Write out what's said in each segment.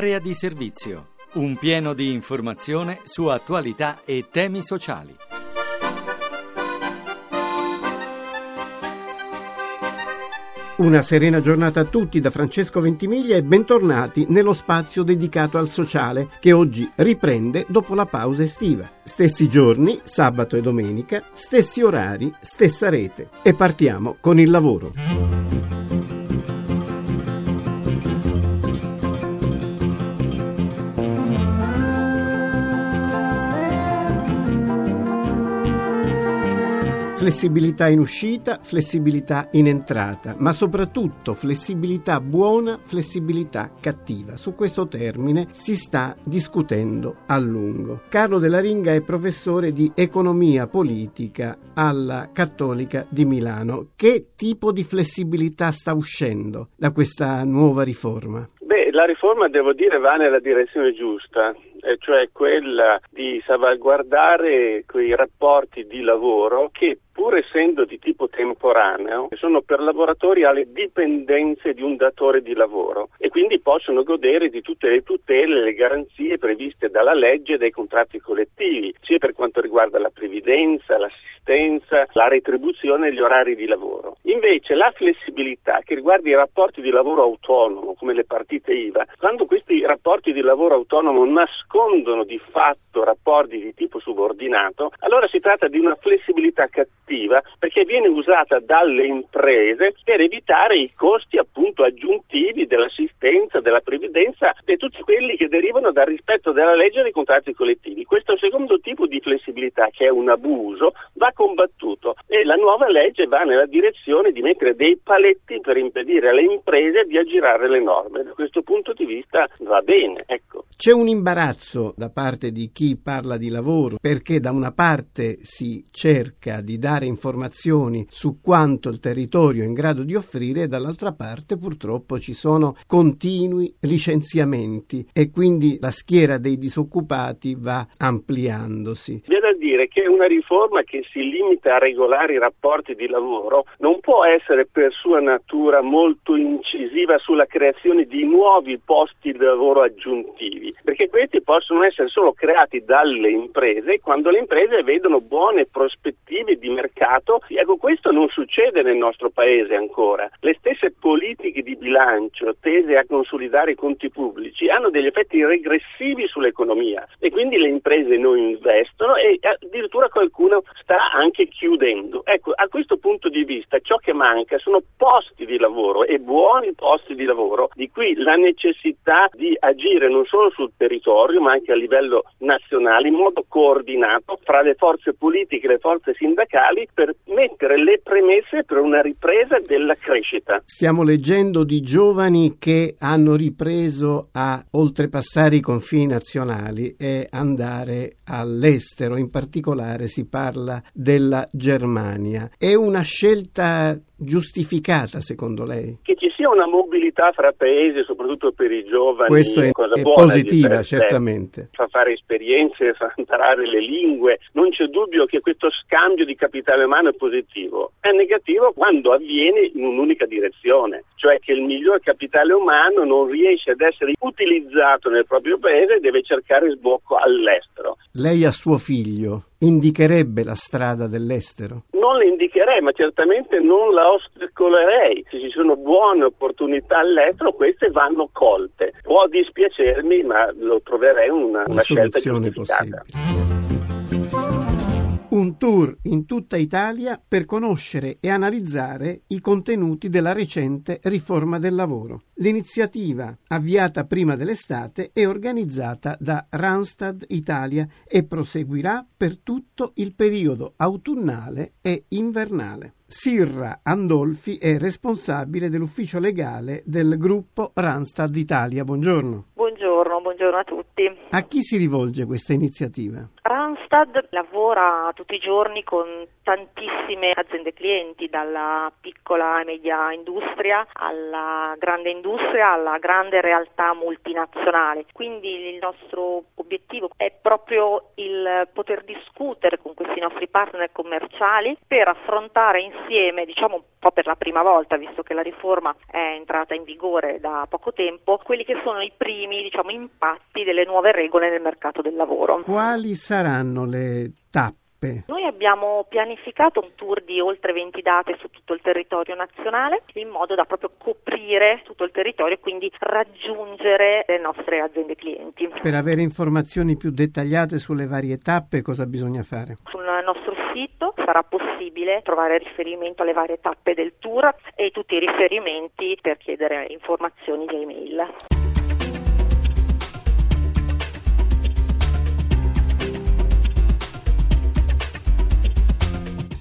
Area di servizio, un pieno di informazione su attualità e temi sociali. Una serena giornata a tutti da Francesco Ventimiglia e bentornati nello spazio dedicato al sociale che oggi riprende dopo la pausa estiva. Stessi giorni, sabato e domenica, stessi orari, stessa rete. E partiamo con il lavoro. Flessibilità in uscita, flessibilità in entrata, ma soprattutto flessibilità buona, flessibilità cattiva. Su questo termine si sta discutendo a lungo. Carlo della Ringa è professore di economia politica alla Cattolica di Milano. Che tipo di flessibilità sta uscendo da questa nuova riforma? Beh, la riforma devo dire va nella direzione giusta cioè quella di salvaguardare quei rapporti di lavoro che pur essendo di tipo temporaneo, sono per lavoratori alle dipendenze di un datore di lavoro e quindi possono godere di tutte le tutele e le garanzie previste dalla legge e dai contratti collettivi, sia per quanto riguarda la previdenza, l'assistenza, la retribuzione e gli orari di lavoro. Invece la flessibilità che riguarda i rapporti di lavoro autonomo, come le partite IVA, quando questi rapporti di lavoro autonomo nascondono di fatto rapporti di tipo subordinato, allora si tratta di una flessibilità cattiva perché viene usata dalle imprese per evitare i costi appunto aggiuntivi dell'assistenza, della previdenza e tutti quelli che derivano dal rispetto della legge e dei contratti collettivi. Questo secondo tipo di flessibilità, che è un abuso, va combattuto e la nuova legge va nella direzione di mettere dei paletti per impedire alle imprese di aggirare le norme. Da questo punto di vista va bene. Ecco. C'è un imbarazzo da parte di chi parla di lavoro perché da una parte si cerca di dare informazioni su quanto il territorio è in grado di offrire e dall'altra parte purtroppo ci sono continui licenziamenti e quindi la schiera dei disoccupati va ampliandosi. Viene da dire che una riforma che si limita a regolare i rapporti di lavoro non può essere per sua natura molto incisiva sulla creazione di nuovi posti di lavoro aggiuntivi, perché questi possono essere solo creati dalle imprese quando le imprese vedono buone prospettive di mercato. Ecco, questo non succede nel nostro paese ancora. Le stesse politiche di bilancio tese a consolidare i conti pubblici hanno degli effetti regressivi sull'economia e quindi le imprese non investono e addirittura qualcuno sta anche chiudendo. Ecco, a questo punto di vista ciò che manca sono posti di lavoro e buoni posti di lavoro, di cui la necessità di agire non solo sul territorio ma anche a livello nazionale in modo coordinato fra le forze politiche e le forze sindacali per mettere le premesse per una ripresa della crescita. Stiamo leggendo di giovani che hanno ripreso a oltrepassare i confini nazionali e andare all'estero, in particolare si parla della Germania. È una scelta giustificata secondo lei? Che ci sia una mobilità fra paesi, soprattutto per i giovani, Questo è, cosa è buona positiva, certamente. Fa fare esperienze, fa imparare le lingue. Non c'è dubbio che questo scambio di capitale umano è positivo. È negativo quando avviene in un'unica direzione, cioè che il miglior capitale umano non riesce ad essere utilizzato nel proprio paese e deve cercare sbocco all'estero. Lei a suo figlio indicherebbe la strada dell'estero? Non la indicherei, ma certamente non la ostacolerei. Se ci sono buone opportunità all'estero, queste vanno colte. Può dispiacermi, ma lo troverei una, una, una scelta giustificata. possibile. Un tour in tutta Italia per conoscere e analizzare i contenuti della recente riforma del lavoro. L'iniziativa, avviata prima dell'estate, è organizzata da Randstad Italia e proseguirà per tutto il periodo autunnale e invernale. Sirra Andolfi è responsabile dell'ufficio legale del gruppo Randstad Italia. Buongiorno. Buongiorno, buongiorno a tutti. A chi si rivolge questa iniziativa? Randstad lavora tutti i giorni con tantissime aziende clienti, dalla piccola e media industria alla grande industria, alla grande realtà multinazionale. Quindi il nostro obiettivo è proprio il poter discutere con questi nostri partner commerciali per affrontare insieme, diciamo un po' per la prima volta, visto che la riforma è entrata in vigore da poco tempo, quelli che sono i primi diciamo, impatti delle nuove regole nel mercato del lavoro. Quali saranno le tappe? Noi abbiamo pianificato un tour di oltre 20 date su tutto il territorio nazionale in modo da proprio coprire tutto il territorio e quindi raggiungere le nostre aziende clienti. Per avere informazioni più dettagliate sulle varie tappe cosa bisogna fare? Sul nostro sito sarà possibile trovare riferimento alle varie tappe del tour e tutti i riferimenti per chiedere informazioni via email.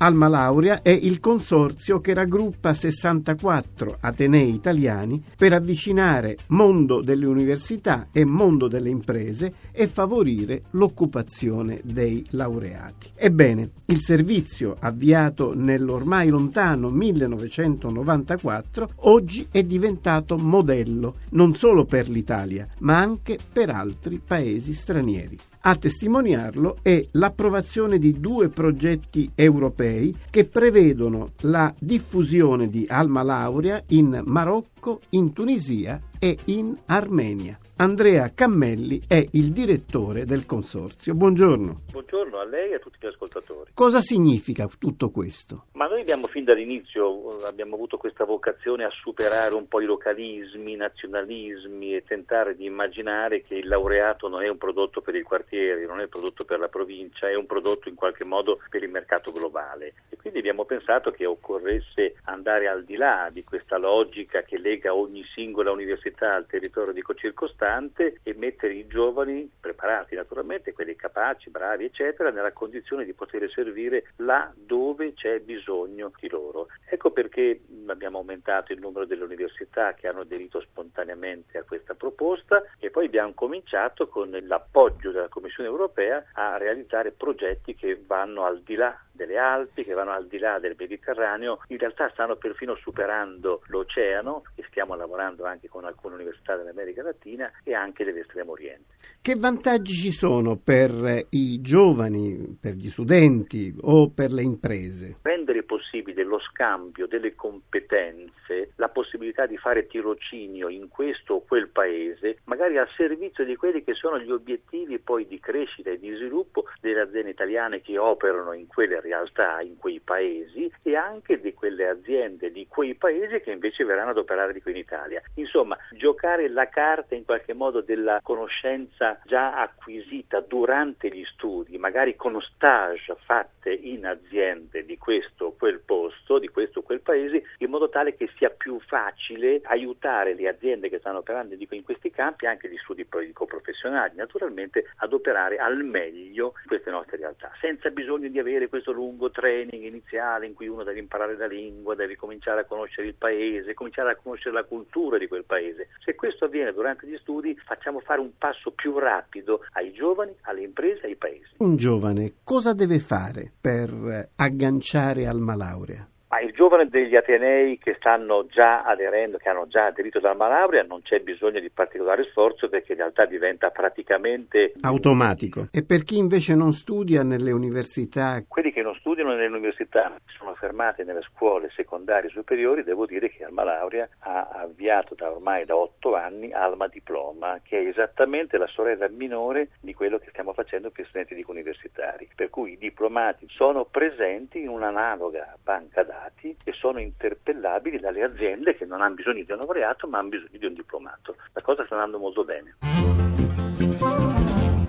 Alma Laurea è il consorzio che raggruppa 64 atenei italiani per avvicinare mondo delle università e mondo delle imprese e favorire l'occupazione dei laureati. Ebbene, il servizio avviato nell'ormai lontano 1994 oggi è diventato modello non solo per l'Italia, ma anche per altri paesi stranieri. A testimoniarlo è l'approvazione di due progetti europei che prevedono la diffusione di Alma Laurea in Marocco, in Tunisia e in Armenia. Andrea Cammelli è il direttore del consorzio. Buongiorno. Buongiorno a lei e a tutti gli ascoltatori. Cosa significa tutto questo? Ma noi abbiamo fin dall'inizio abbiamo avuto questa vocazione a superare un po' i localismi, i nazionalismi e tentare di immaginare che il laureato non è un prodotto per i quartieri, non è un prodotto per la provincia, è un prodotto in qualche modo per il mercato globale. E quindi abbiamo pensato che occorresse andare al di là di questa logica che lega ogni singola università al territorio di circostante e mettere i giovani preparati naturalmente, quelli capaci, bravi eccetera, nella condizione di poter servire là dove c'è bisogno di loro. Ecco perché abbiamo aumentato il numero delle università che hanno aderito spontaneamente a questa proposta e poi abbiamo cominciato con l'appoggio della Commissione europea a realizzare progetti che vanno al di là delle Alpi, che vanno al di là del Mediterraneo, in realtà stanno perfino superando l'oceano e stiamo lavorando anche con alcune università dell'America Latina e anche dell'estremo oriente. Che vantaggi ci sono per i giovani, per gli studenti o per le imprese? Rendere possibile lo scambio delle competenze, la possibilità di fare tirocinio in questo o quel paese, magari al servizio di quelli che sono gli obiettivi poi di crescita e di sviluppo delle aziende italiane che operano in quelle realtà, in quei paesi e anche di quelle aziende di quei paesi che invece verranno ad operare di qui in Italia. Insomma, giocare la carta in qualche modo della conoscenza già acquisita durante gli studi, magari con stage fatte in aziende di questo o quel posto, di questo o quel paese, in modo tale che sia più facile aiutare le aziende che stanno operando in questi campi, anche gli studi professionali, naturalmente, ad operare al meglio queste nostre realtà, senza bisogno di avere questo lungo training iniziale in cui uno deve imparare la lingua, deve cominciare a conoscere il paese, cominciare a conoscere la cultura di quel paese. Se questo avviene durante gli studi, facciamo fare un passo più rapido ai giovani, alle imprese ai paesi. Un giovane cosa deve fare per agganciare al malaurea? Ma il giovane degli Atenei che stanno già aderendo, che hanno già aderito dal Malaurea, non c'è bisogno di particolare sforzo perché in realtà diventa praticamente automatico. E per chi invece non studia nelle università? Quelli che non studiano nelle università sono fermati nelle scuole secondarie superiori, devo dire che Alma Laurea ha avviato da ormai da otto anni Alma Diploma, che è esattamente la sorella minore di quello che stiamo facendo per gli studenti universitari. Per cui i diplomati sono presenti in un'analoga banca dati dati che sono interpellabili dalle aziende che non hanno bisogno di un laureato ma hanno bisogno di un diplomato. La cosa sta andando molto bene.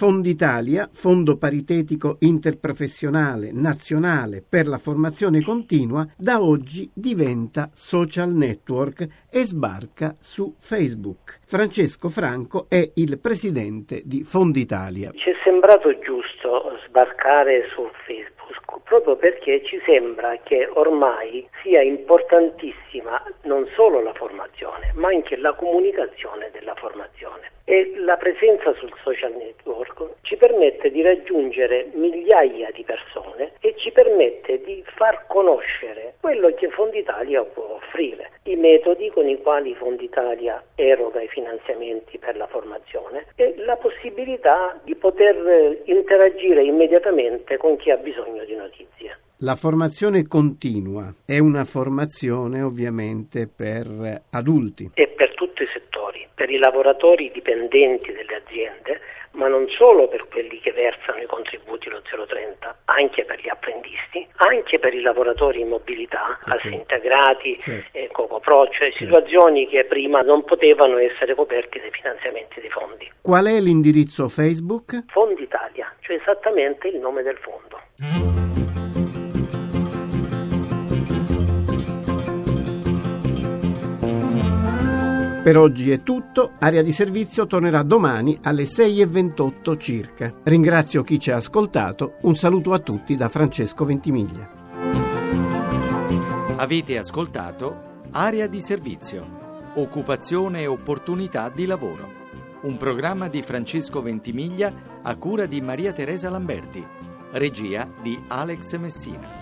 Fonditalia, Fondo Paritetico Interprofessionale Nazionale per la Formazione Continua, da oggi diventa social network e sbarca su Facebook. Francesco Franco è il presidente di Fonditalia. Ci è sembrato giusto sbarcare su Facebook proprio perché ci sembra che ormai sia importantissima non solo la formazione, ma anche la comunicazione della formazione. E la presenza sul social network ci permette di raggiungere migliaia di persone e ci permette di far conoscere quello che Fonditalia può offrire, i metodi con i quali Fonditalia eroga i finanziamenti per la formazione e la possibilità di poter interagire immediatamente con chi ha bisogno di notizie. La formazione continua è una formazione ovviamente per adulti. E per tutti i settori, per i lavoratori dipendenti delle aziende, ma non solo per quelli che versano i contributi lo 030, anche per gli apprendisti, anche per i lavoratori in mobilità, okay. assi integrati, eh, CocoPro, cioè certo. situazioni che prima non potevano essere coperte dai finanziamenti dei fondi. Qual è l'indirizzo Facebook? Fondi Italia, cioè esattamente il nome del fondo. Per oggi è tutto, Area di Servizio tornerà domani alle 6.28 circa. Ringrazio chi ci ha ascoltato, un saluto a tutti da Francesco Ventimiglia. Avete ascoltato Area di Servizio, occupazione e opportunità di lavoro, un programma di Francesco Ventimiglia a cura di Maria Teresa Lamberti, regia di Alex Messina.